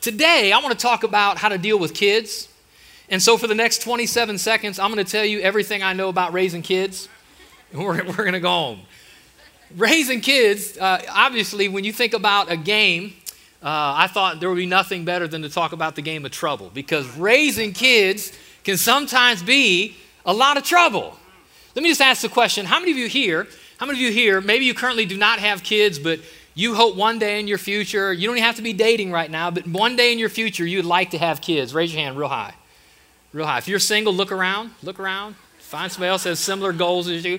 Today, I want to talk about how to deal with kids. And so, for the next 27 seconds, I'm going to tell you everything I know about raising kids. And we're, we're going to go home. Raising kids, uh, obviously, when you think about a game, uh, I thought there would be nothing better than to talk about the game of trouble because raising kids can sometimes be a lot of trouble. Let me just ask the question how many of you here, how many of you here, maybe you currently do not have kids, but you hope one day in your future, you don't even have to be dating right now, but one day in your future you would like to have kids. Raise your hand real high. Real high. If you're single, look around. Look around. Find somebody else that has similar goals as you.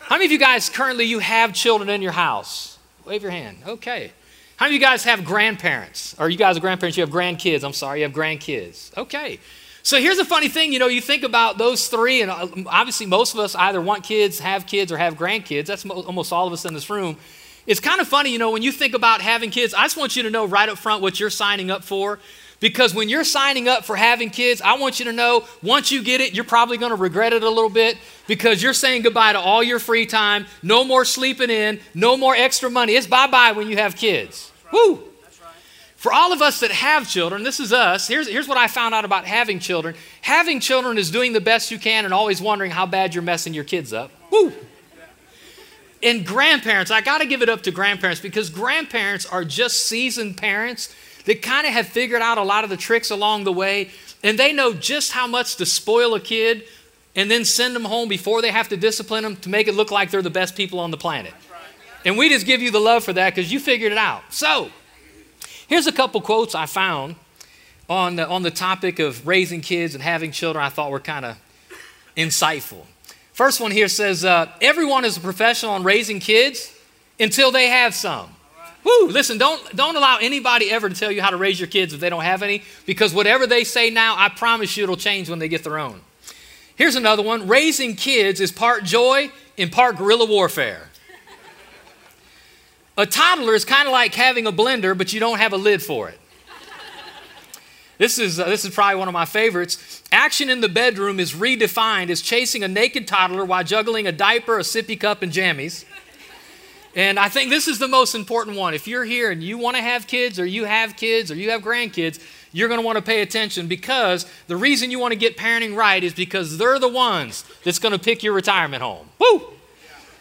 How many of you guys currently you have children in your house? Wave your hand. Okay. How many of you guys have grandparents? Or you guys are grandparents, you have grandkids. I'm sorry, you have grandkids. Okay. So here's a funny thing, you know, you think about those three, and uh, obviously most of us either want kids, have kids, or have grandkids. That's almost all of us in this room. It's kind of funny, you know, when you think about having kids, I just want you to know right up front what you're signing up for. Because when you're signing up for having kids, I want you to know once you get it, you're probably going to regret it a little bit because you're saying goodbye to all your free time, no more sleeping in, no more extra money. It's bye bye when you have kids. Right. Woo! Right. For all of us that have children, this is us. Here's, here's what I found out about having children. Having children is doing the best you can and always wondering how bad you're messing your kids up. Woo! And grandparents, I got to give it up to grandparents because grandparents are just seasoned parents that kind of have figured out a lot of the tricks along the way, and they know just how much to spoil a kid and then send them home before they have to discipline them to make it look like they're the best people on the planet. And we just give you the love for that because you figured it out. So, here's a couple quotes I found on the, on the topic of raising kids and having children I thought were kind of insightful. First one here says, uh, everyone is a professional on raising kids until they have some. Woo, listen, don't, don't allow anybody ever to tell you how to raise your kids if they don't have any, because whatever they say now, I promise you it'll change when they get their own. Here's another one raising kids is part joy and part guerrilla warfare. A toddler is kind of like having a blender, but you don't have a lid for it. This is, uh, this is probably one of my favorites. Action in the bedroom is redefined as chasing a naked toddler while juggling a diaper, a sippy cup, and jammies. And I think this is the most important one. If you're here and you want to have kids, or you have kids, or you have grandkids, you're going to want to pay attention because the reason you want to get parenting right is because they're the ones that's going to pick your retirement home. Woo!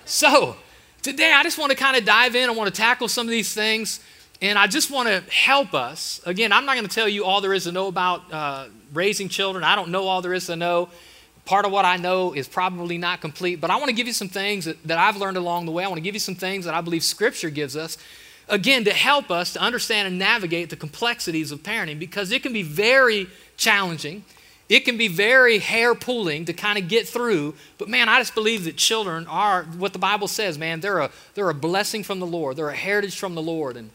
So, today I just want to kind of dive in. I want to tackle some of these things. And I just want to help us. Again, I'm not going to tell you all there is to know about uh, raising children. I don't know all there is to know. Part of what I know is probably not complete, but I want to give you some things that, that I've learned along the way. I want to give you some things that I believe Scripture gives us, again, to help us to understand and navigate the complexities of parenting because it can be very challenging. It can be very hair pulling to kind of get through, but man, I just believe that children are what the Bible says, man. They're a, they're a blessing from the Lord, they're a heritage from the Lord. And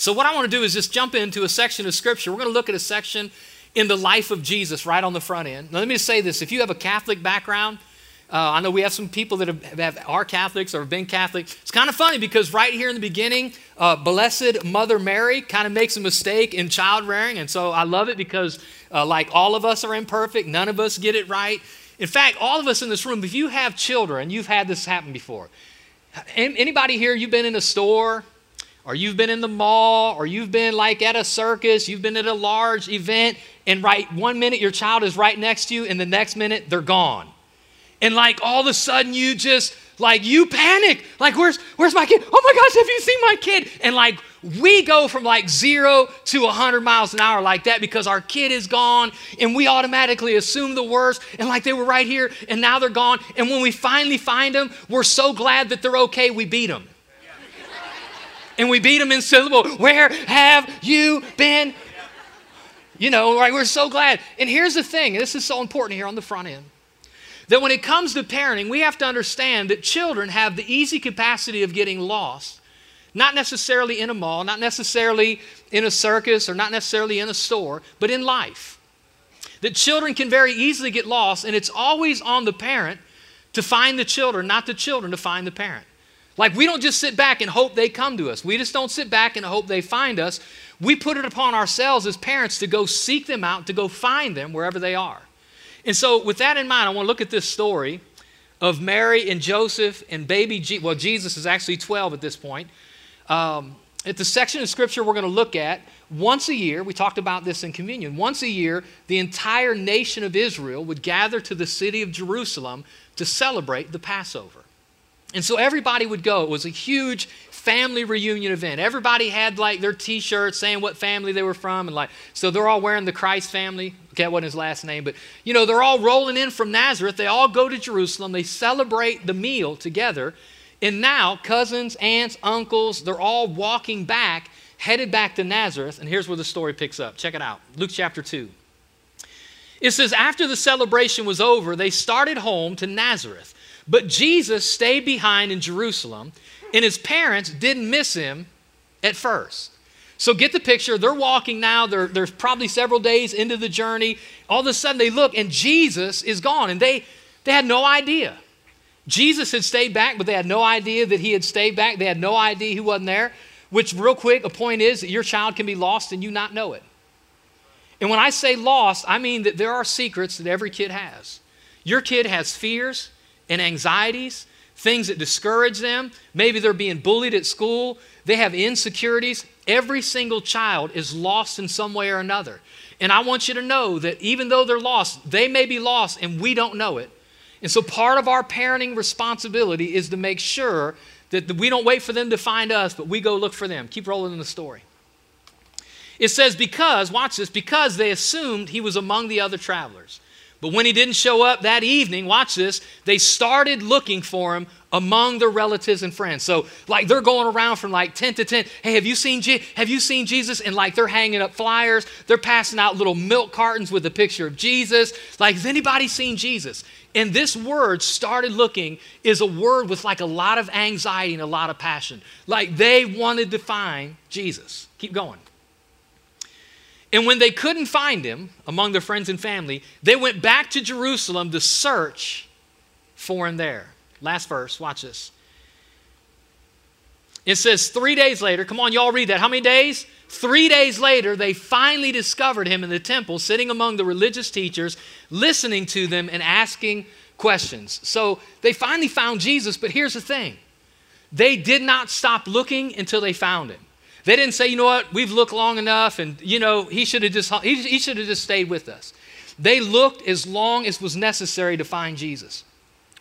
so, what I want to do is just jump into a section of Scripture. We're going to look at a section in the life of Jesus right on the front end. Now, let me just say this if you have a Catholic background, uh, I know we have some people that have, have, are Catholics or have been Catholic. It's kind of funny because right here in the beginning, uh, Blessed Mother Mary kind of makes a mistake in child rearing. And so I love it because, uh, like all of us are imperfect, none of us get it right. In fact, all of us in this room, if you have children, you've had this happen before. Anybody here, you've been in a store or you've been in the mall, or you've been like at a circus, you've been at a large event, and right one minute your child is right next to you, and the next minute they're gone. And like all of a sudden you just like you panic. Like, where's where's my kid? Oh my gosh, have you seen my kid? And like we go from like zero to 100 miles an hour like that because our kid is gone and we automatically assume the worst and like they were right here and now they're gone. And when we finally find them, we're so glad that they're okay, we beat them and we beat them in syllable. Where have you been? You know, right? We're so glad. And here's the thing this is so important here on the front end that when it comes to parenting, we have to understand that children have the easy capacity of getting lost. Not necessarily in a mall, not necessarily in a circus, or not necessarily in a store, but in life. That children can very easily get lost, and it's always on the parent to find the children, not the children to find the parent. Like, we don't just sit back and hope they come to us. We just don't sit back and hope they find us. We put it upon ourselves as parents to go seek them out, to go find them wherever they are. And so, with that in mind, I want to look at this story of Mary and Joseph and baby Je- well, Jesus is actually 12 at this point. Um, at the section of scripture we're going to look at, once a year, we talked about this in communion, once a year, the entire nation of Israel would gather to the city of Jerusalem to celebrate the Passover. And so everybody would go. It was a huge family reunion event. Everybody had like their t-shirts saying what family they were from and like so they're all wearing the Christ family. Okay, that wasn't his last name, but you know, they're all rolling in from Nazareth. They all go to Jerusalem. They celebrate the meal together. And now cousins, aunts, uncles, they're all walking back, headed back to Nazareth. And here's where the story picks up. Check it out. Luke chapter 2. It says after the celebration was over, they started home to Nazareth. But Jesus stayed behind in Jerusalem and his parents didn't miss him at first. So get the picture. They're walking now. They're, they're probably several days into the journey. All of a sudden they look and Jesus is gone. And they, they had no idea. Jesus had stayed back, but they had no idea that he had stayed back. They had no idea he wasn't there. Which, real quick, a point is that your child can be lost and you not know it. And when I say lost, I mean that there are secrets that every kid has. Your kid has fears and anxieties things that discourage them. Maybe they're being bullied at school. They have insecurities. Every single child is lost in some way or another. And I want you to know that even though they're lost, they may be lost and we don't know it. And so part of our parenting responsibility is to make sure that we don't wait for them to find us, but we go look for them. Keep rolling in the story. It says, because, watch this, because they assumed he was among the other travelers. But when he didn't show up that evening, watch this, they started looking for him among their relatives and friends. So, like, they're going around from like 10 to 10. Hey, have you seen, Je- have you seen Jesus? And like, they're hanging up flyers. They're passing out little milk cartons with a picture of Jesus. Like, has anybody seen Jesus? And this word, started looking, is a word with like a lot of anxiety and a lot of passion. Like, they wanted to find Jesus. Keep going. And when they couldn't find him among their friends and family, they went back to Jerusalem to search for him there. Last verse, watch this. It says, three days later, come on, y'all read that. How many days? Three days later, they finally discovered him in the temple, sitting among the religious teachers, listening to them and asking questions. So they finally found Jesus, but here's the thing they did not stop looking until they found him. They didn't say, you know what, we've looked long enough and, you know, he should have just, he, he should have just stayed with us. They looked as long as was necessary to find Jesus.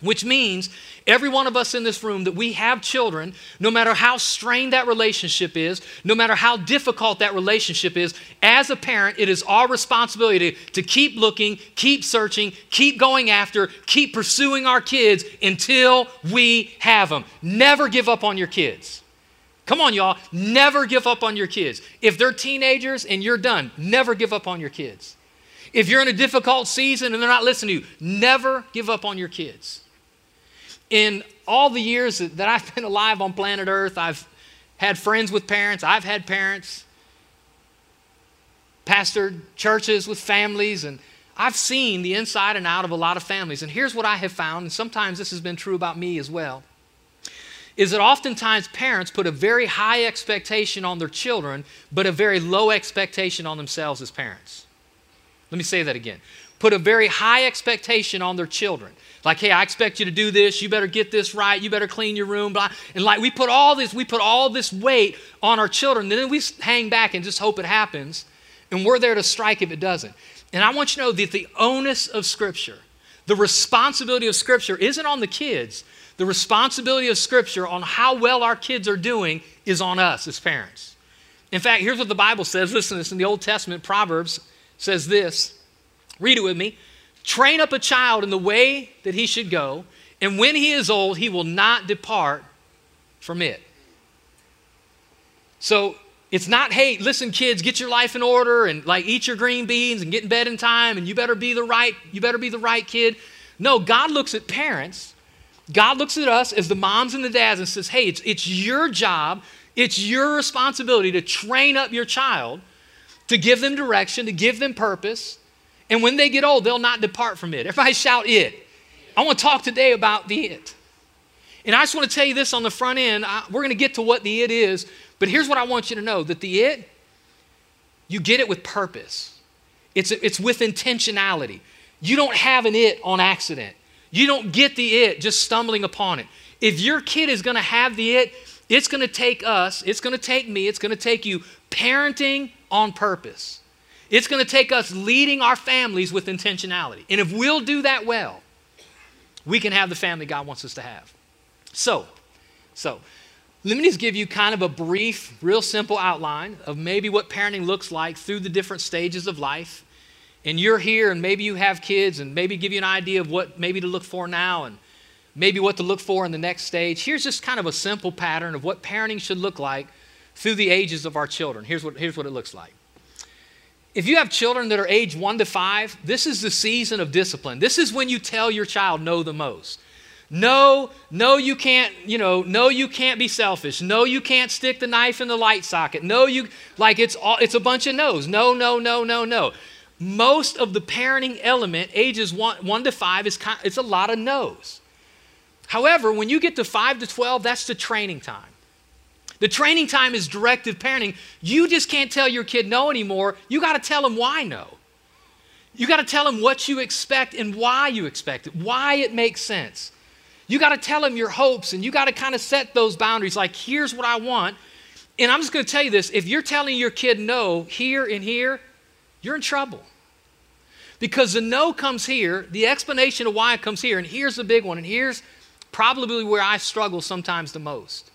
Which means every one of us in this room that we have children, no matter how strained that relationship is, no matter how difficult that relationship is, as a parent, it is our responsibility to, to keep looking, keep searching, keep going after, keep pursuing our kids until we have them. Never give up on your kids. Come on, y'all. Never give up on your kids. If they're teenagers and you're done, never give up on your kids. If you're in a difficult season and they're not listening to you, never give up on your kids. In all the years that I've been alive on planet Earth, I've had friends with parents, I've had parents, pastored churches with families, and I've seen the inside and out of a lot of families. And here's what I have found, and sometimes this has been true about me as well is that oftentimes parents put a very high expectation on their children, but a very low expectation on themselves as parents. Let me say that again. Put a very high expectation on their children. Like, hey, I expect you to do this. You better get this right. You better clean your room. Blah. And like, we put all this, we put all this weight on our children. Then we hang back and just hope it happens. And we're there to strike if it doesn't. And I want you to know that the onus of Scripture, the responsibility of Scripture, isn't on the kids, the responsibility of Scripture on how well our kids are doing is on us as parents. In fact, here's what the Bible says. Listen to this in the Old Testament, Proverbs says this. Read it with me. Train up a child in the way that he should go, and when he is old, he will not depart from it. So it's not, hey, listen, kids, get your life in order and like eat your green beans and get in bed in time, and you better be the right, you better be the right kid. No, God looks at parents God looks at us as the moms and the dads and says, hey, it's, it's your job, it's your responsibility to train up your child, to give them direction, to give them purpose. And when they get old, they'll not depart from it. Everybody shout it. I want to talk today about the it. And I just want to tell you this on the front end. I, we're going to get to what the it is, but here's what I want you to know that the it, you get it with purpose, it's, it's with intentionality. You don't have an it on accident. You don't get the it just stumbling upon it. If your kid is going to have the it, it's going to take us, it's going to take me, it's going to take you parenting on purpose. It's going to take us leading our families with intentionality. And if we'll do that well, we can have the family God wants us to have. So, so let me just give you kind of a brief, real simple outline of maybe what parenting looks like through the different stages of life. And you're here, and maybe you have kids, and maybe give you an idea of what maybe to look for now and maybe what to look for in the next stage. Here's just kind of a simple pattern of what parenting should look like through the ages of our children. Here's what, here's what it looks like. If you have children that are age one to five, this is the season of discipline. This is when you tell your child no the most. No, no, you can't, you know, no, you can't be selfish. No, you can't stick the knife in the light socket. No, you, like it's all, it's a bunch of no's. No, no, no, no, no. Most of the parenting element, ages one, one to five, is kind, it's a lot of no's. However, when you get to five to 12, that's the training time. The training time is directive parenting. You just can't tell your kid no anymore. You got to tell them why no. You got to tell them what you expect and why you expect it, why it makes sense. You got to tell them your hopes and you got to kind of set those boundaries like, here's what I want. And I'm just going to tell you this if you're telling your kid no here and here, you're in trouble. Because the no comes here, the explanation of why it comes here, and here's the big one, and here's probably where I struggle sometimes the most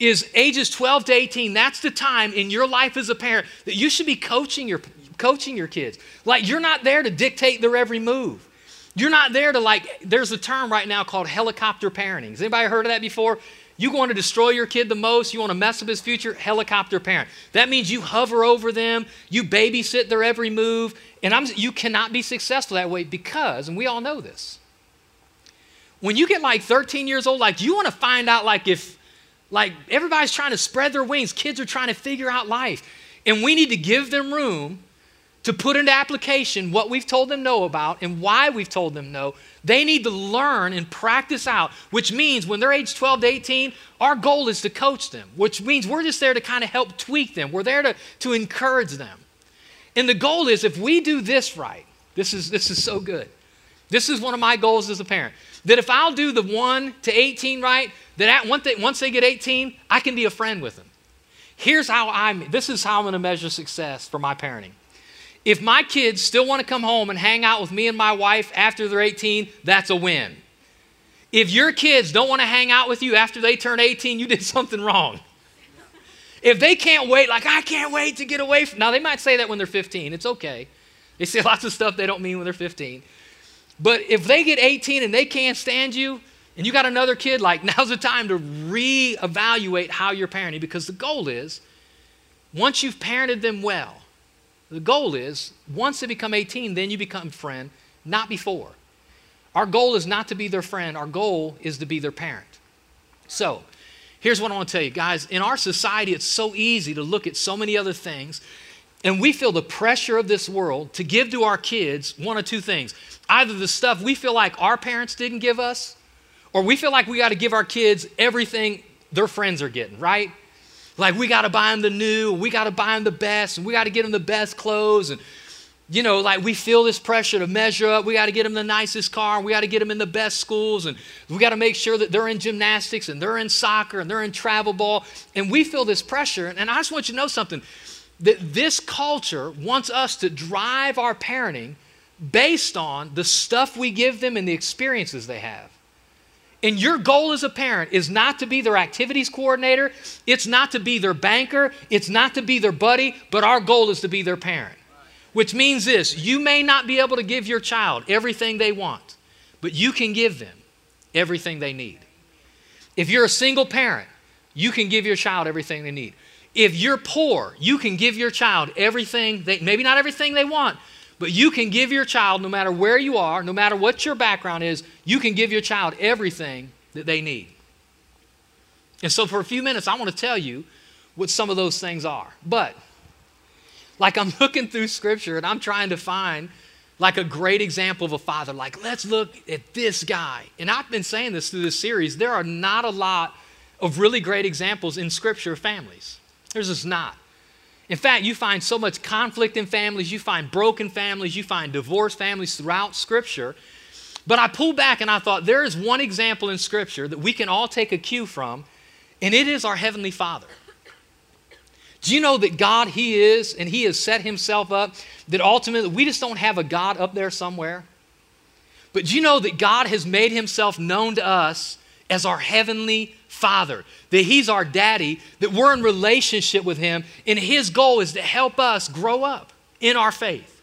is ages 12 to 18 that's the time in your life as a parent that you should be coaching your coaching your kids. Like you're not there to dictate their every move. You're not there to like there's a term right now called helicopter parenting. Has anybody heard of that before you want to destroy your kid the most you want to mess up his future helicopter parent that means you hover over them you babysit their every move and I'm, you cannot be successful that way because and we all know this when you get like 13 years old like you want to find out like if like everybody's trying to spread their wings. Kids are trying to figure out life. And we need to give them room to put into application what we've told them no about and why we've told them no. They need to learn and practice out, which means when they're age 12 to 18, our goal is to coach them, which means we're just there to kind of help tweak them. We're there to, to encourage them. And the goal is if we do this right, this is, this is so good. This is one of my goals as a parent. That if I'll do the 1 to 18 right, that once they, once they get 18, I can be a friend with them. Here's how I'm, this is how I'm going to measure success for my parenting. If my kids still want to come home and hang out with me and my wife after they're 18, that's a win. If your kids don't want to hang out with you after they turn 18, you did something wrong. If they can't wait, like, I can't wait to get away from. Now, they might say that when they're 15. It's okay. They say lots of stuff they don't mean when they're 15. But if they get 18 and they can't stand you, and you got another kid, like now's the time to reevaluate how you're parenting because the goal is once you've parented them well, the goal is once they become 18, then you become friend, not before. Our goal is not to be their friend, our goal is to be their parent. So, here's what I want to tell you, guys. In our society, it's so easy to look at so many other things, and we feel the pressure of this world to give to our kids one of two things either the stuff we feel like our parents didn't give us, or we feel like we got to give our kids everything their friends are getting, right? Like we got to buy them the new, we got to buy them the best, and we got to get them the best clothes. And, you know, like we feel this pressure to measure up. We got to get them the nicest car, and we got to get them in the best schools, and we got to make sure that they're in gymnastics, and they're in soccer, and they're in travel ball. And we feel this pressure. And I just want you to know something that this culture wants us to drive our parenting based on the stuff we give them and the experiences they have. And your goal as a parent is not to be their activities coordinator, it's not to be their banker, it's not to be their buddy, but our goal is to be their parent. Which means this you may not be able to give your child everything they want, but you can give them everything they need. If you're a single parent, you can give your child everything they need. If you're poor, you can give your child everything they maybe not everything they want, but you can give your child, no matter where you are, no matter what your background is, you can give your child everything that they need. And so, for a few minutes, I want to tell you what some of those things are. But, like, I'm looking through scripture and I'm trying to find like a great example of a father. Like, let's look at this guy. And I've been saying this through this series. There are not a lot of really great examples in scripture of families. There's just not. In fact, you find so much conflict in families, you find broken families, you find divorced families throughout Scripture. But I pulled back and I thought there is one example in Scripture that we can all take a cue from, and it is our Heavenly Father. Do you know that God, He is, and He has set Himself up, that ultimately we just don't have a God up there somewhere? But do you know that God has made Himself known to us as our heavenly Father, that He's our daddy, that we're in relationship with Him, and His goal is to help us grow up in our faith.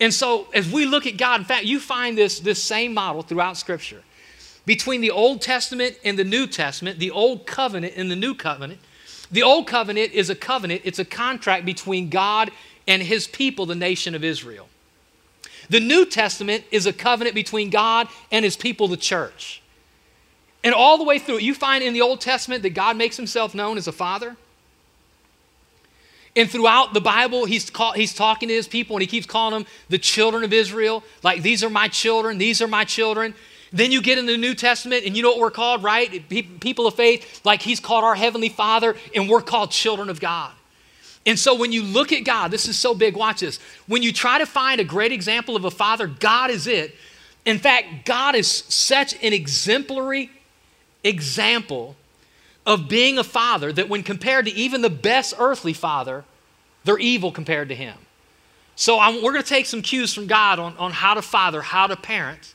And so, as we look at God, in fact, you find this, this same model throughout Scripture. Between the Old Testament and the New Testament, the Old Covenant and the New Covenant, the Old Covenant is a covenant, it's a contract between God and His people, the nation of Israel. The New Testament is a covenant between God and His people, the church. And all the way through you find in the Old Testament that God makes Himself known as a Father. And throughout the Bible, he's, call, he's talking to his people and he keeps calling them the children of Israel. Like, these are my children, these are my children. Then you get in the New Testament and you know what we're called, right? People of faith, like he's called our Heavenly Father and we're called children of God. And so when you look at God, this is so big, watch this. When you try to find a great example of a father, God is it. In fact, God is such an exemplary example of being a father that when compared to even the best earthly father, they're evil compared to him. So I'm, we're going to take some cues from God on, on how to father, how to parent,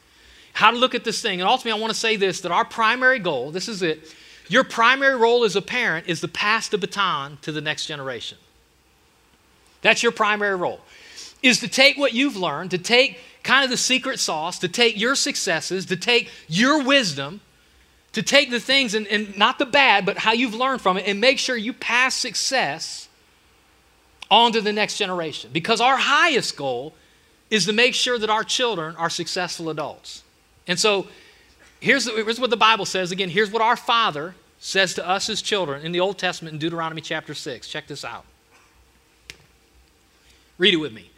how to look at this thing. And ultimately, I want to say this that our primary goal, this is it, your primary role as a parent is to pass the baton to the next generation. That's your primary role, is to take what you've learned, to take kind of the secret sauce, to take your successes, to take your wisdom, to take the things and, and not the bad, but how you've learned from it and make sure you pass success on to the next generation. Because our highest goal is to make sure that our children are successful adults. And so here's, here's what the Bible says. Again, here's what our Father says to us as children in the Old Testament in Deuteronomy chapter 6. Check this out. Read it with me.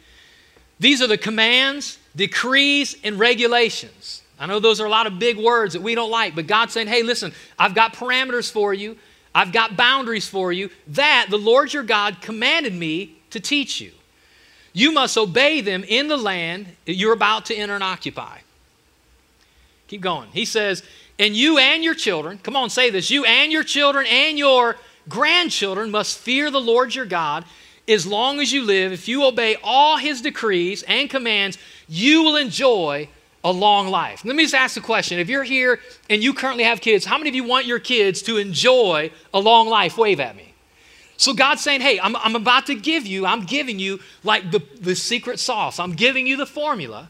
These are the commands, decrees, and regulations I know those are a lot of big words that we don't like, but God's saying, hey, listen, I've got parameters for you, I've got boundaries for you that the Lord your God commanded me to teach you. You must obey them in the land you're about to enter and occupy. Keep going. He says, and you and your children, come on, say this, you and your children and your grandchildren must fear the Lord your God as long as you live. If you obey all his decrees and commands, you will enjoy a long life. Let me just ask a question. If you're here and you currently have kids, how many of you want your kids to enjoy a long life? Wave at me. So God's saying, hey, I'm, I'm about to give you, I'm giving you like the, the secret sauce. I'm giving you the formula.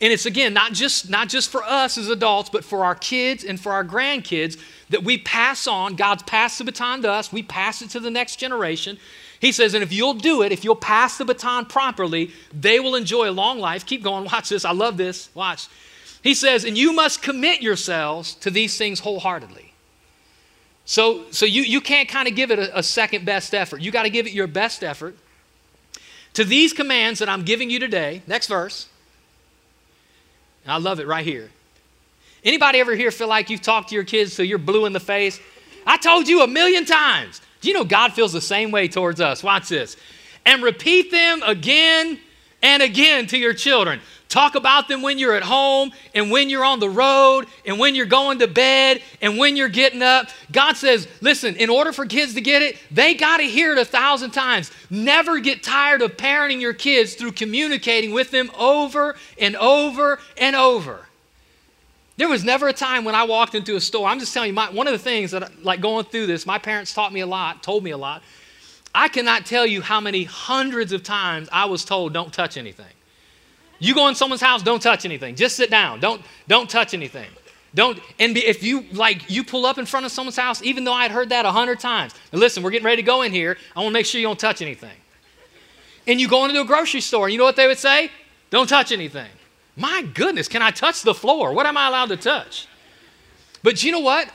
And it's again not just not just for us as adults, but for our kids and for our grandkids that we pass on. God's passed the baton to us, we pass it to the next generation. He says, and if you'll do it, if you'll pass the baton properly, they will enjoy a long life. Keep going, watch this. I love this. Watch. He says, and you must commit yourselves to these things wholeheartedly. So, so you, you can't kind of give it a, a second best effort. You got to give it your best effort. To these commands that I'm giving you today, next verse. And I love it right here. Anybody ever here feel like you've talked to your kids so you're blue in the face? I told you a million times. Do you know God feels the same way towards us? Watch this. And repeat them again and again to your children. Talk about them when you're at home and when you're on the road and when you're going to bed and when you're getting up. God says, listen, in order for kids to get it, they got to hear it a thousand times. Never get tired of parenting your kids through communicating with them over and over and over. There was never a time when I walked into a store. I'm just telling you, my, one of the things that, like going through this, my parents taught me a lot, told me a lot. I cannot tell you how many hundreds of times I was told, don't touch anything. You go in someone's house, don't touch anything. Just sit down. Don't, don't touch anything. Don't, and be, if you like, you pull up in front of someone's house, even though I had heard that a hundred times. Listen, we're getting ready to go in here. I want to make sure you don't touch anything. And you go into a grocery store, and you know what they would say? Don't touch anything. My goodness, can I touch the floor? What am I allowed to touch? But you know what?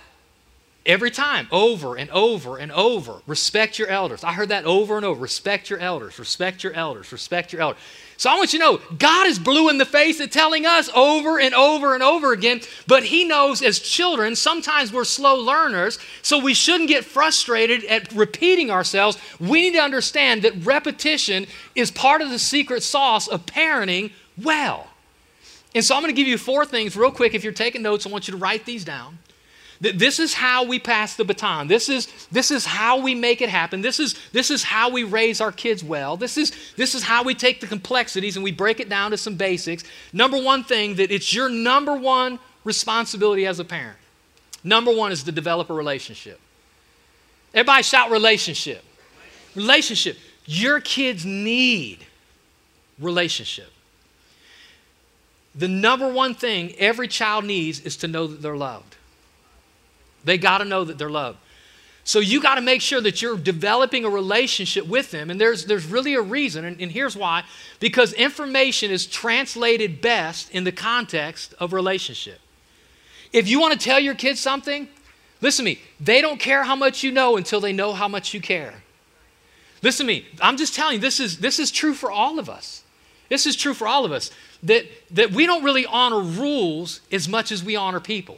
Every time, over and over and over, respect your elders. I heard that over and over. Respect your elders, respect your elders, respect your elders. So I want you to know God is blue in the face at telling us over and over and over again, but He knows as children, sometimes we're slow learners, so we shouldn't get frustrated at repeating ourselves. We need to understand that repetition is part of the secret sauce of parenting well. And so I'm going to give you four things real quick. If you're taking notes, I want you to write these down. This is how we pass the baton. This is, this is how we make it happen. This is, this is how we raise our kids well. This is, this is how we take the complexities and we break it down to some basics. Number one thing that it's your number one responsibility as a parent. Number one is to develop a relationship. Everybody shout relationship. Relationship. Your kids need relationship. The number one thing every child needs is to know that they're loved. They got to know that they're loved. So you got to make sure that you're developing a relationship with them. And there's, there's really a reason, and, and here's why because information is translated best in the context of relationship. If you want to tell your kids something, listen to me, they don't care how much you know until they know how much you care. Listen to me, I'm just telling you, this is, this is true for all of us. This is true for all of us that, that we don't really honor rules as much as we honor people.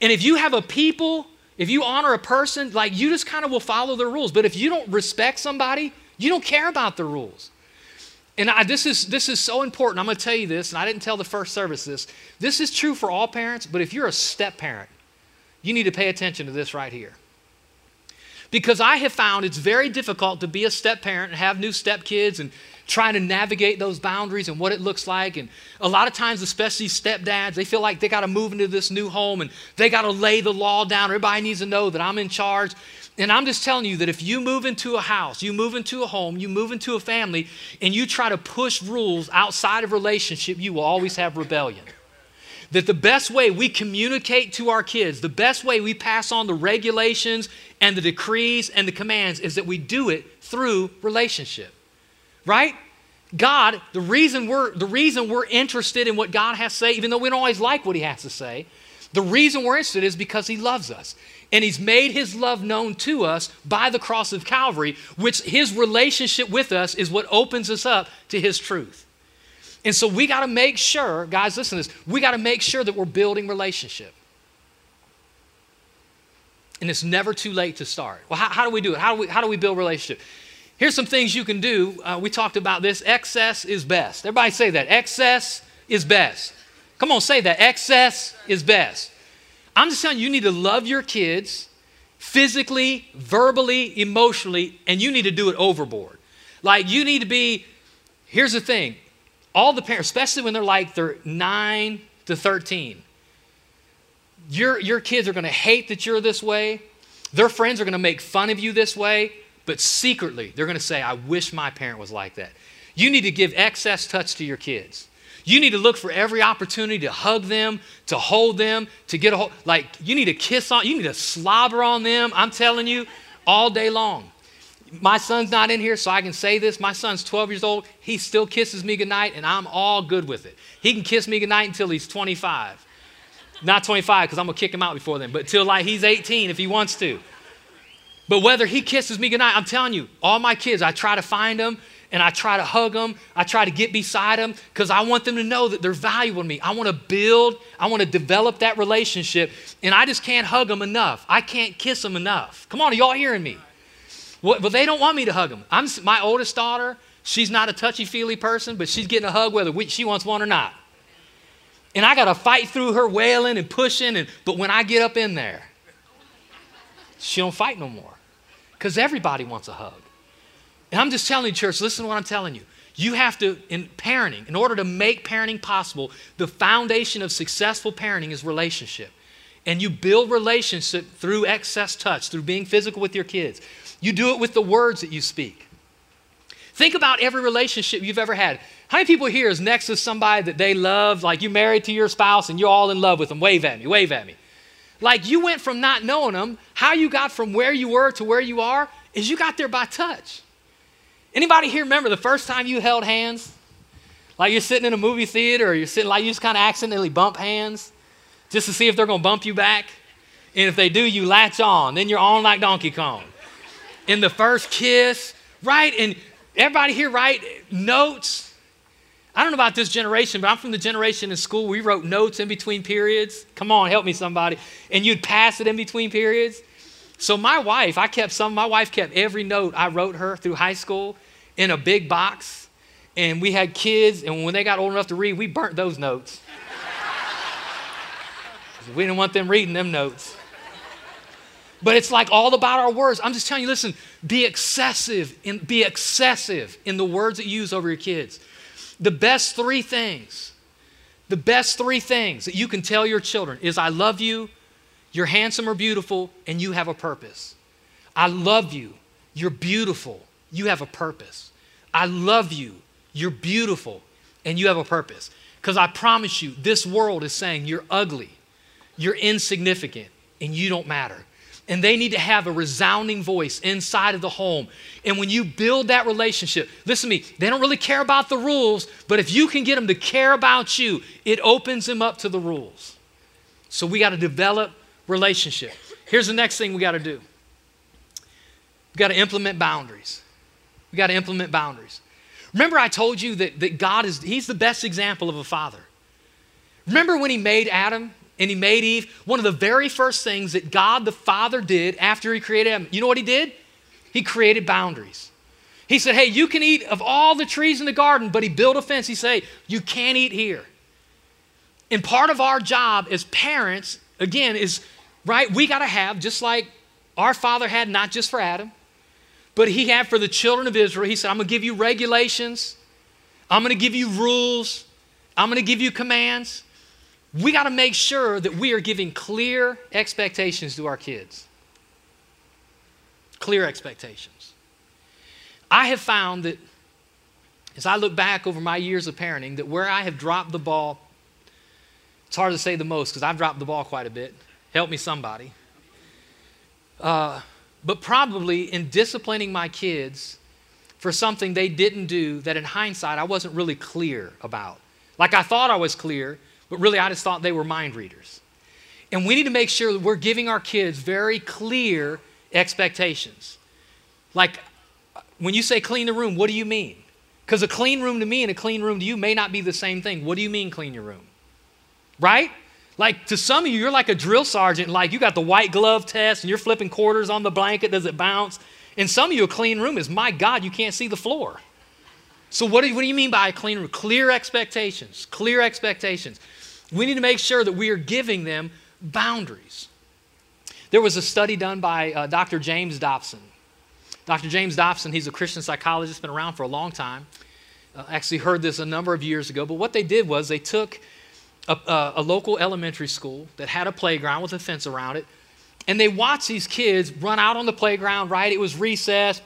And if you have a people, if you honor a person, like you just kind of will follow the rules. But if you don't respect somebody, you don't care about the rules. And I, this, is, this is so important. I'm going to tell you this, and I didn't tell the first service this. This is true for all parents, but if you're a step parent, you need to pay attention to this right here. Because I have found it's very difficult to be a step parent and have new step kids and trying to navigate those boundaries and what it looks like. And a lot of times, especially stepdads, they feel like they got to move into this new home and they got to lay the law down. Everybody needs to know that I'm in charge. And I'm just telling you that if you move into a house, you move into a home, you move into a family, and you try to push rules outside of relationship, you will always have rebellion. That the best way we communicate to our kids, the best way we pass on the regulations and the decrees and the commands is that we do it through relationship right? God, the reason we're the reason we're interested in what God has to say, even though we don't always like what He has to say, the reason we're interested is because He loves us. And He's made His love known to us by the cross of Calvary, which His relationship with us is what opens us up to His truth. And so we got to make sure, guys, listen to this, we got to make sure that we're building relationship. And it's never too late to start. Well, how, how do we do it? How do we, how do we build relationship? Here's some things you can do. Uh, we talked about this. Excess is best. Everybody say that. Excess is best. Come on, say that. Excess is best. I'm just telling you, you need to love your kids physically, verbally, emotionally, and you need to do it overboard. Like, you need to be, here's the thing all the parents, especially when they're like they're 9 to 13, your, your kids are going to hate that you're this way. Their friends are going to make fun of you this way. But secretly, they're going to say, I wish my parent was like that. You need to give excess touch to your kids. You need to look for every opportunity to hug them, to hold them, to get a hold. Like, you need to kiss on, you need to slobber on them, I'm telling you, all day long. My son's not in here, so I can say this. My son's 12 years old. He still kisses me goodnight, and I'm all good with it. He can kiss me goodnight until he's 25. Not 25, because I'm going to kick him out before then, but till like he's 18 if he wants to. But whether he kisses me goodnight, I'm telling you, all my kids, I try to find them and I try to hug them. I try to get beside them because I want them to know that they're valuable to me. I want to build, I want to develop that relationship, and I just can't hug them enough. I can't kiss them enough. Come on, are y'all hearing me? Well, but they don't want me to hug them. I'm my oldest daughter. She's not a touchy feely person, but she's getting a hug whether we, she wants one or not. And I got to fight through her wailing and pushing. And but when I get up in there, she don't fight no more because everybody wants a hug. And I'm just telling you, church, listen to what I'm telling you. You have to, in parenting, in order to make parenting possible, the foundation of successful parenting is relationship. And you build relationship through excess touch, through being physical with your kids. You do it with the words that you speak. Think about every relationship you've ever had. How many people here is next to somebody that they love, like you married to your spouse and you're all in love with them? Wave at me, wave at me. Like you went from not knowing them, how you got from where you were to where you are is you got there by touch. Anybody here remember the first time you held hands? Like you're sitting in a movie theater or you're sitting like you just kind of accidentally bump hands just to see if they're going to bump you back. And if they do, you latch on. Then you're on like Donkey Kong. In the first kiss, right? And everybody here, right? Notes. I don't know about this generation, but I'm from the generation in school we wrote notes in between periods. Come on, help me, somebody. And you'd pass it in between periods. So my wife, I kept some, my wife kept every note I wrote her through high school in a big box. And we had kids, and when they got old enough to read, we burnt those notes. we didn't want them reading them notes. But it's like all about our words. I'm just telling you, listen, be excessive in be excessive in the words that you use over your kids. The best three things, the best three things that you can tell your children is I love you, you're handsome or beautiful, and you have a purpose. I love you, you're beautiful, you have a purpose. I love you, you're beautiful, and you have a purpose. Because I promise you, this world is saying you're ugly, you're insignificant, and you don't matter. And they need to have a resounding voice inside of the home. And when you build that relationship, listen to me, they don't really care about the rules, but if you can get them to care about you, it opens them up to the rules. So we got to develop relationship. Here's the next thing we got to do we got to implement boundaries. We got to implement boundaries. Remember, I told you that, that God is, He's the best example of a father. Remember when He made Adam and He made Eve? One of the very first things that God the Father did after He created Adam, you know what He did? He created boundaries. He said, Hey, you can eat of all the trees in the garden, but He built a fence. He said, You can't eat here. And part of our job as parents, again, is right, we got to have, just like our Father had, not just for Adam, but he had for the children of Israel, he said, I'm going to give you regulations, I'm going to give you rules, I'm going to give you commands. We got to make sure that we are giving clear expectations to our kids. Clear expectations. I have found that as I look back over my years of parenting, that where I have dropped the ball, it's hard to say the most because I've dropped the ball quite a bit. Help me, somebody. Uh, but probably in disciplining my kids for something they didn't do that in hindsight I wasn't really clear about. Like I thought I was clear, but really I just thought they were mind readers. And we need to make sure that we're giving our kids very clear expectations. Like when you say clean the room, what do you mean? Because a clean room to me and a clean room to you may not be the same thing. What do you mean clean your room? Right? Like to some of you, you're like a drill sergeant, like you got the white glove test and you're flipping quarters on the blanket, does it bounce? And some of you, a clean room is, my God, you can't see the floor. So, what do, what do you mean by a clean room? Clear expectations. Clear expectations. We need to make sure that we are giving them boundaries. There was a study done by uh, Dr. James Dobson. Dr. James Dobson, he's a Christian psychologist, been around for a long time. Uh, actually, heard this a number of years ago. But what they did was they took a, a, local elementary school that had a playground with a fence around it. And they watched these kids run out on the playground, right? It was recess,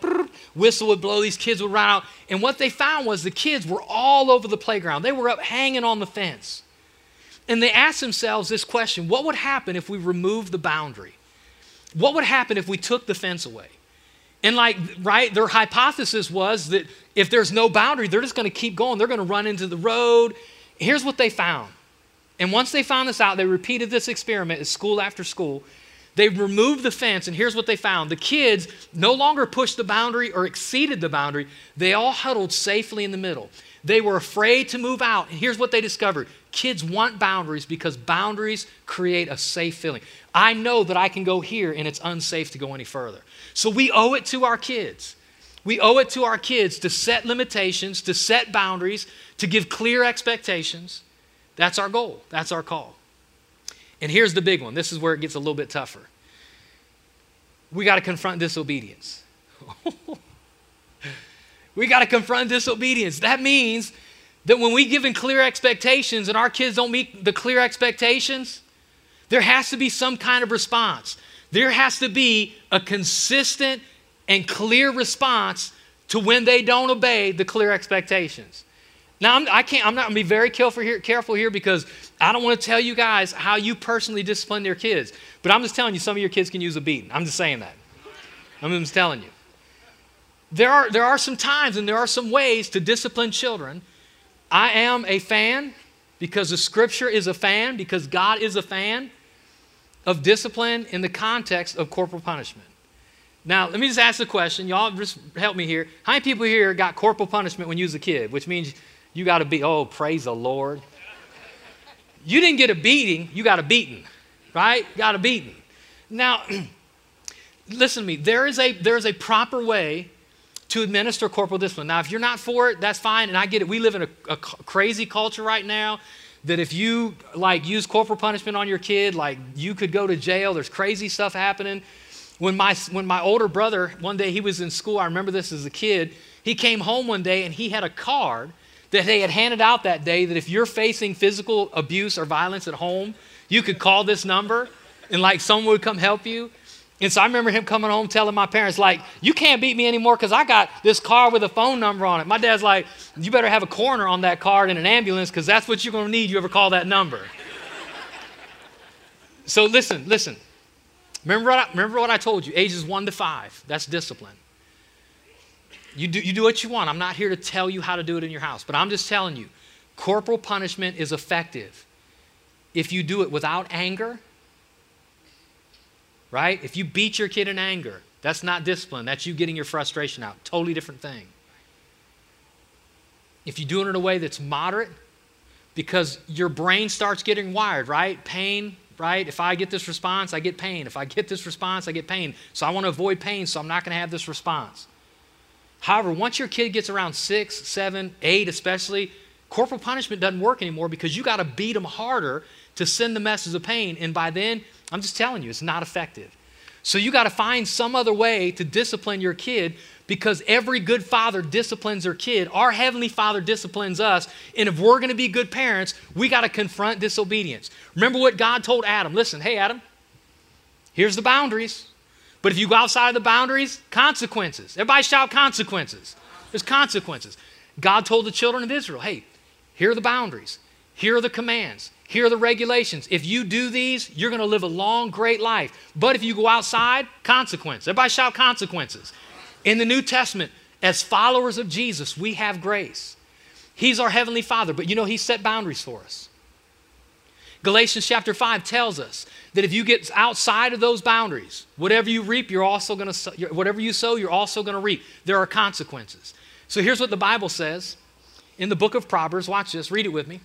whistle would blow, these kids would run out. And what they found was the kids were all over the playground. They were up hanging on the fence. And they asked themselves this question what would happen if we removed the boundary? What would happen if we took the fence away? And, like, right, their hypothesis was that if there's no boundary, they're just going to keep going. They're going to run into the road. Here's what they found and once they found this out, they repeated this experiment at school after school. They removed the fence, and here's what they found the kids no longer pushed the boundary or exceeded the boundary, they all huddled safely in the middle. They were afraid to move out. And here's what they discovered kids want boundaries because boundaries create a safe feeling. I know that I can go here and it's unsafe to go any further. So we owe it to our kids. We owe it to our kids to set limitations, to set boundaries, to give clear expectations. That's our goal, that's our call. And here's the big one this is where it gets a little bit tougher. We got to confront disobedience. we got to confront disobedience. That means that when we give in clear expectations and our kids don't meet the clear expectations, there has to be some kind of response. There has to be a consistent and clear response to when they don't obey the clear expectations. Now, I'm, I can't, I'm not going to be very careful here, careful here because I don't want to tell you guys how you personally discipline your kids. But I'm just telling you, some of your kids can use a beating. I'm just saying that. I'm just telling you. There are, there are some times and there are some ways to discipline children. I am a fan because the scripture is a fan, because God is a fan of discipline in the context of corporal punishment. Now, let me just ask the question. Y'all just help me here. How many people here got corporal punishment when you was a kid? Which means you got to be, oh, praise the Lord. You didn't get a beating, you got a beating, right? Got a beating. Now, listen to me. There is a there is a proper way to administer corporal discipline. Now, if you're not for it, that's fine, and I get it. We live in a, a crazy culture right now that if you like use corporal punishment on your kid, like you could go to jail. There's crazy stuff happening. When my, when my older brother, one day he was in school, I remember this as a kid, he came home one day and he had a card that they had handed out that day that if you're facing physical abuse or violence at home, you could call this number and like someone would come help you. And so I remember him coming home telling my parents, like, you can't beat me anymore because I got this car with a phone number on it. My dad's like, you better have a corner on that card and an ambulance because that's what you're going to need. You ever call that number. so listen, listen. Remember what, I, remember what I told you ages one to five. That's discipline. You do, you do what you want. I'm not here to tell you how to do it in your house, but I'm just telling you corporal punishment is effective if you do it without anger right? If you beat your kid in anger, that's not discipline. That's you getting your frustration out. Totally different thing. If you do it in a way that's moderate, because your brain starts getting wired, right? Pain, right? If I get this response, I get pain. If I get this response, I get pain. So I want to avoid pain, so I'm not going to have this response. However, once your kid gets around six, seven, eight, especially, corporal punishment doesn't work anymore because you got to beat them harder to send the message of pain. And by then, I'm just telling you, it's not effective. So you got to find some other way to discipline your kid because every good father disciplines their kid. Our heavenly father disciplines us. And if we're going to be good parents, we got to confront disobedience. Remember what God told Adam listen, hey, Adam, here's the boundaries. But if you go outside of the boundaries, consequences. Everybody shout consequences. There's consequences. God told the children of Israel, hey, here are the boundaries, here are the commands. Here are the regulations. If you do these, you're going to live a long, great life. But if you go outside, consequence. Everybody shout consequences. In the New Testament, as followers of Jesus, we have grace. He's our Heavenly Father, but you know, He set boundaries for us. Galatians chapter 5 tells us that if you get outside of those boundaries, whatever you reap, you're also going to, whatever you sow, you're also going to reap. There are consequences. So here's what the Bible says in the book of Proverbs. Watch this, read it with me.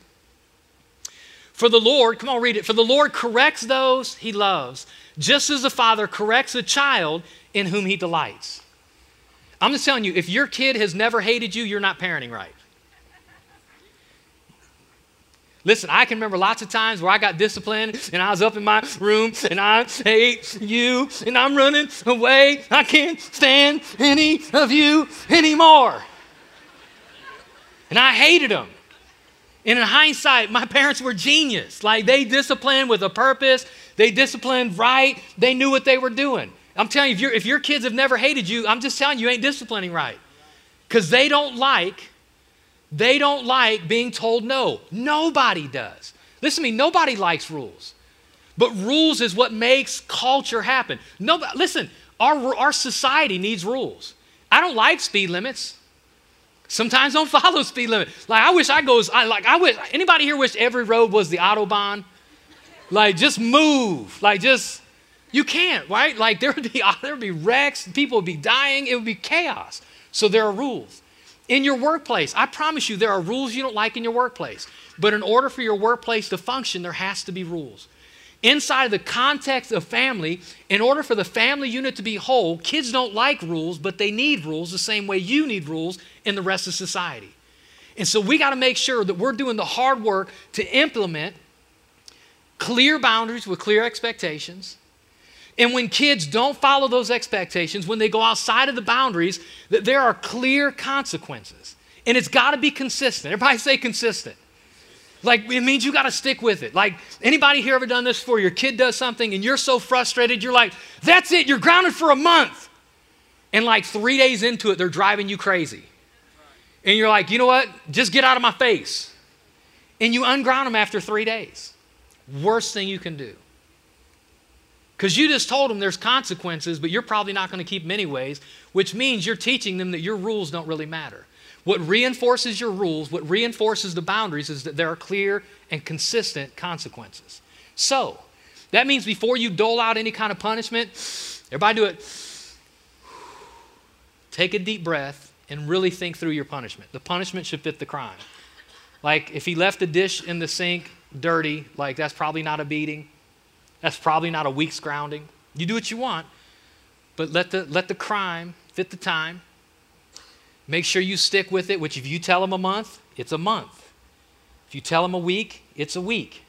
For the Lord, come on, read it. For the Lord corrects those he loves, just as the Father corrects a child in whom he delights. I'm just telling you, if your kid has never hated you, you're not parenting right. Listen, I can remember lots of times where I got disciplined and I was up in my room and I hate you and I'm running away. I can't stand any of you anymore. And I hated them. And in hindsight, my parents were genius. Like they disciplined with a purpose, they disciplined right, they knew what they were doing. I'm telling you, if, if your kids have never hated you, I'm just telling you, you ain't disciplining right. Because they don't like, they don't like being told no. Nobody does. Listen to me, nobody likes rules. But rules is what makes culture happen. Nobody, listen, our, our society needs rules. I don't like speed limits. Sometimes don't follow speed limit. Like I wish I goes. I like I wish anybody here wish every road was the autobahn. Like just move. Like just you can't right. Like there would be there would be wrecks. People would be dying. It would be chaos. So there are rules in your workplace. I promise you there are rules you don't like in your workplace. But in order for your workplace to function, there has to be rules inside of the context of family, in order for the family unit to be whole, kids don't like rules, but they need rules the same way you need rules in the rest of society. And so we got to make sure that we're doing the hard work to implement clear boundaries with clear expectations. And when kids don't follow those expectations, when they go outside of the boundaries, that there are clear consequences. And it's got to be consistent. Everybody say consistent. Like it means you got to stick with it. Like anybody here ever done this before? Your kid does something and you're so frustrated, you're like, that's it, you're grounded for a month. And like three days into it, they're driving you crazy. And you're like, you know what? Just get out of my face. And you unground them after three days. Worst thing you can do. Because you just told them there's consequences, but you're probably not going to keep them anyways, which means you're teaching them that your rules don't really matter. What reinforces your rules, what reinforces the boundaries, is that there are clear and consistent consequences. So, that means before you dole out any kind of punishment, everybody do it. Take a deep breath and really think through your punishment. The punishment should fit the crime. Like if he left a dish in the sink dirty, like that's probably not a beating. That's probably not a week's grounding. You do what you want, but let the, let the crime fit the time Make sure you stick with it, which if you tell them a month, it's a month. If you tell them a week, it's a week.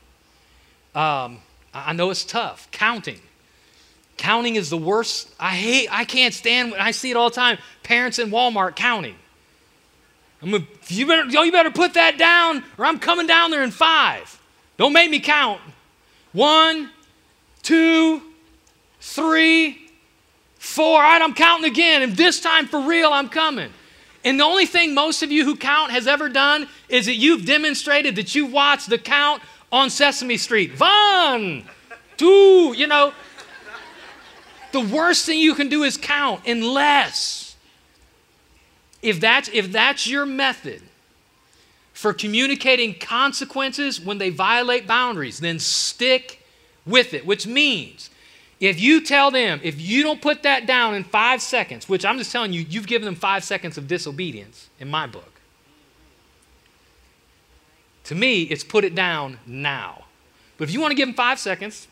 Um, I know it's tough. Counting. Counting is the worst. I hate, I can't stand, I see it all the time. Parents in Walmart counting. I'm you, better, you better put that down or I'm coming down there in five. Don't make me count. One, two, three, four. All right, I'm counting again. And this time for real, I'm coming. And the only thing most of you who count has ever done is that you've demonstrated that you've watched the count on Sesame Street. One, two, you know. The worst thing you can do is count unless if that's if that's your method for communicating consequences when they violate boundaries, then stick with it, which means if you tell them, if you don't put that down in five seconds, which I'm just telling you, you've given them five seconds of disobedience in my book. To me, it's put it down now. But if you want to give them five seconds,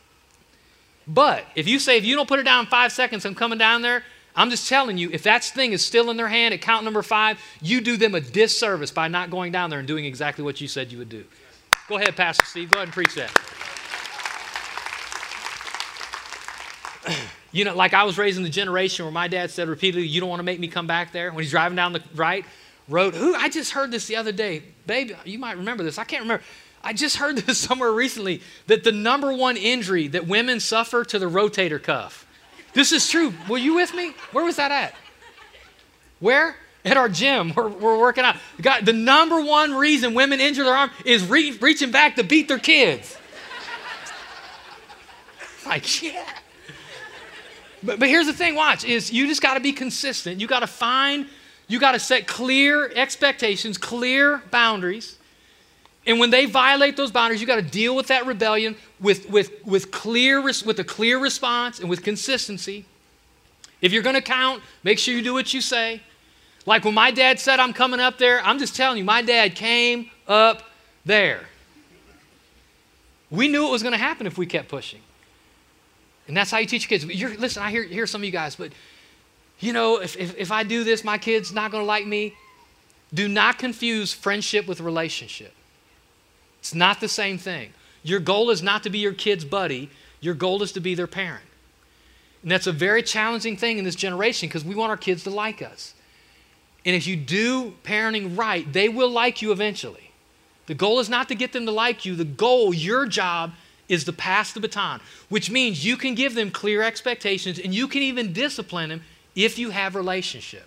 but if you say, if you don't put it down in five seconds, I'm coming down there, I'm just telling you, if that thing is still in their hand at count number five, you do them a disservice by not going down there and doing exactly what you said you would do. Go ahead, Pastor Steve. Go ahead and preach that. you know, like I was raised in the generation where my dad said repeatedly, You don't want to make me come back there. When he's driving down the right road, who I just heard this the other day. Babe, you might remember this. I can't remember. I just heard this somewhere recently that the number one injury that women suffer to the rotator cuff. This is true. Were you with me? Where was that at? Where? At our gym. We're, we're working out. God, the number one reason women injure their arm is re- reaching back to beat their kids. like, yeah. But, but here's the thing, watch, is you just got to be consistent. You got to find, you got to set clear expectations, clear boundaries. And when they violate those boundaries, you got to deal with that rebellion with, with, with, clear, with a clear response and with consistency. If you're going to count, make sure you do what you say. Like when my dad said, I'm coming up there, I'm just telling you, my dad came up there. We knew it was going to happen if we kept pushing. And that's how you teach your kids. You're, listen, I hear, hear some of you guys, but you know, if, if, if I do this, my kid's not going to like me. Do not confuse friendship with relationship. It's not the same thing. Your goal is not to be your kid's buddy, your goal is to be their parent. And that's a very challenging thing in this generation because we want our kids to like us. And if you do parenting right, they will like you eventually. The goal is not to get them to like you. The goal, your job, is to pass the baton, which means you can give them clear expectations and you can even discipline them if you have relationship.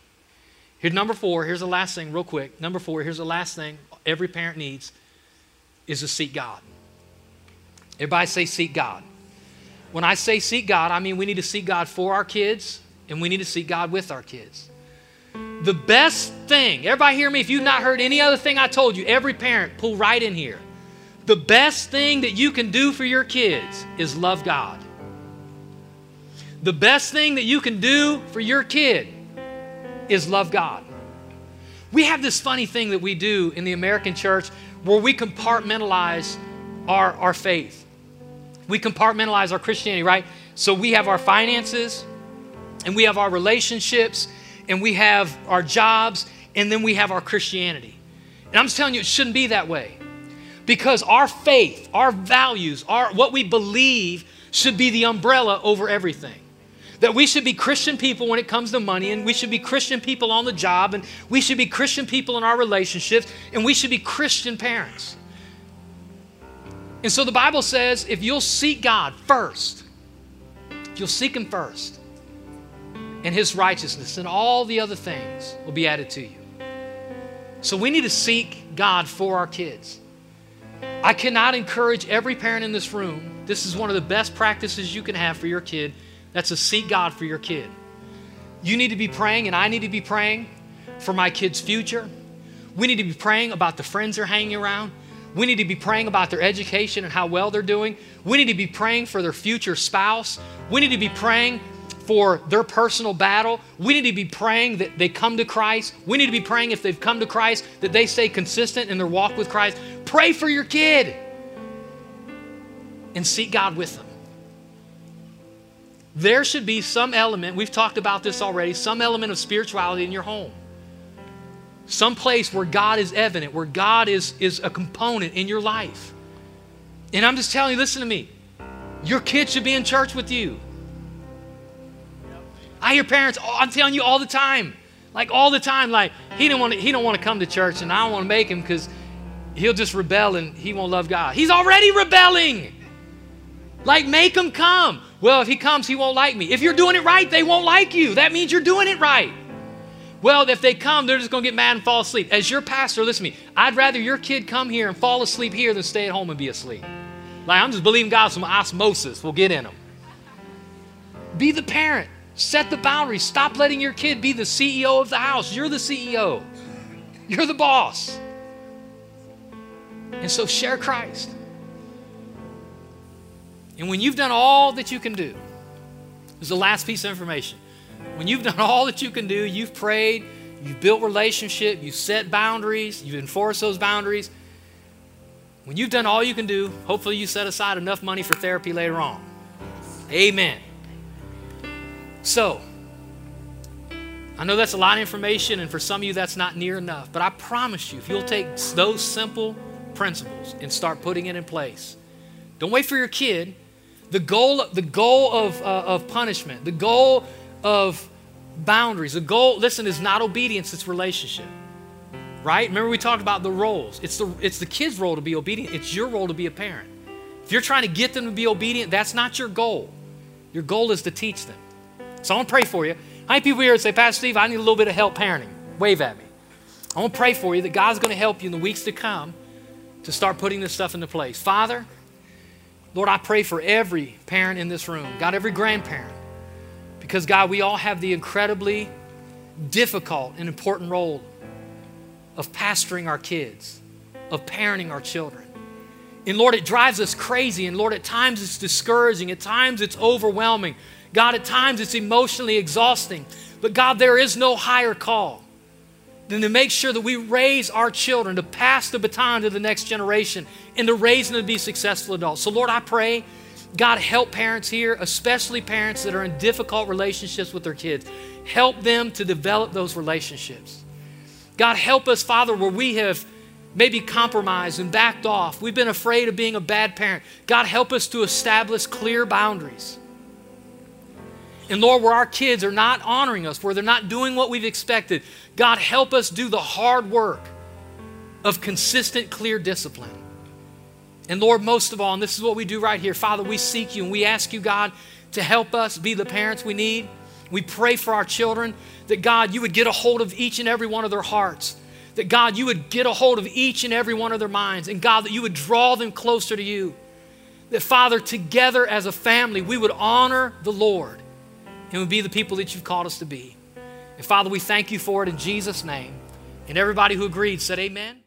Here's number four. Here's the last thing, real quick. Number four, here's the last thing every parent needs is to seek God. Everybody say seek God. When I say seek God, I mean we need to seek God for our kids and we need to seek God with our kids. The best thing, everybody hear me, if you've not heard any other thing I told you, every parent, pull right in here. The best thing that you can do for your kids is love God. The best thing that you can do for your kid is love God. We have this funny thing that we do in the American church where we compartmentalize our, our faith. We compartmentalize our Christianity, right? So we have our finances, and we have our relationships, and we have our jobs, and then we have our Christianity. And I'm just telling you, it shouldn't be that way. Because our faith, our values, our, what we believe should be the umbrella over everything. That we should be Christian people when it comes to money, and we should be Christian people on the job, and we should be Christian people in our relationships, and we should be Christian parents. And so the Bible says if you'll seek God first, you'll seek Him first, and His righteousness, and all the other things will be added to you. So we need to seek God for our kids. I cannot encourage every parent in this room. This is one of the best practices you can have for your kid. That's to seek God for your kid. You need to be praying, and I need to be praying for my kid's future. We need to be praying about the friends they're hanging around. We need to be praying about their education and how well they're doing. We need to be praying for their future spouse. We need to be praying for their personal battle. We need to be praying that they come to Christ. We need to be praying if they've come to Christ that they stay consistent in their walk with Christ. Pray for your kid and seek God with them. There should be some element, we've talked about this already, some element of spirituality in your home. Some place where God is evident, where God is, is a component in your life. And I'm just telling you, listen to me. Your kid should be in church with you. I hear parents, oh, I'm telling you all the time, like all the time, like he don't want to, he don't want to come to church, and I don't want to make him because he'll just rebel and he won't love God. He's already rebelling. Like make him come. Well, if he comes, he won't like me. If you're doing it right, they won't like you. That means you're doing it right. Well, if they come, they're just going to get mad and fall asleep. As your pastor, listen to me. I'd rather your kid come here and fall asleep here than stay at home and be asleep. Like, I'm just believing God some osmosis will get in them. Be the parent. Set the boundaries. Stop letting your kid be the CEO of the house. You're the CEO, you're the boss. And so share Christ. And when you've done all that you can do, this is the last piece of information. When you've done all that you can do, you've prayed, you've built relationship, you've set boundaries, you've enforced those boundaries. When you've done all you can do, hopefully you set aside enough money for therapy later on. Amen. So, I know that's a lot of information, and for some of you, that's not near enough. But I promise you, if you'll take those simple principles and start putting it in place, don't wait for your kid. The goal, the goal of, uh, of punishment, the goal of boundaries. The goal, listen, is not obedience, it's relationship. Right? Remember we talked about the roles. It's the it's the kid's role to be obedient. It's your role to be a parent. If you're trying to get them to be obedient, that's not your goal. Your goal is to teach them. So I want to pray for you. How many people here say, Pastor Steve, I need a little bit of help parenting? Wave at me. I want to pray for you that God's going to help you in the weeks to come to start putting this stuff into place. Father, Lord, I pray for every parent in this room, God, every grandparent. Because, God, we all have the incredibly difficult and important role of pastoring our kids, of parenting our children. And Lord, it drives us crazy. And Lord, at times it's discouraging. At times it's overwhelming. God, at times it's emotionally exhausting. But God, there is no higher call than to make sure that we raise our children to pass the baton to the next generation and to raise them to be successful adults. So, Lord, I pray God, help parents here, especially parents that are in difficult relationships with their kids. Help them to develop those relationships. God, help us, Father, where we have maybe compromised and backed off. We've been afraid of being a bad parent. God, help us to establish clear boundaries. And Lord, where our kids are not honoring us, where they're not doing what we've expected, God, help us do the hard work of consistent, clear discipline. And Lord, most of all, and this is what we do right here, Father, we seek you and we ask you, God, to help us be the parents we need. We pray for our children that, God, you would get a hold of each and every one of their hearts. That, God, you would get a hold of each and every one of their minds. And, God, that you would draw them closer to you. That, Father, together as a family, we would honor the Lord and would be the people that you've called us to be. And, Father, we thank you for it in Jesus' name. And everybody who agreed said, Amen.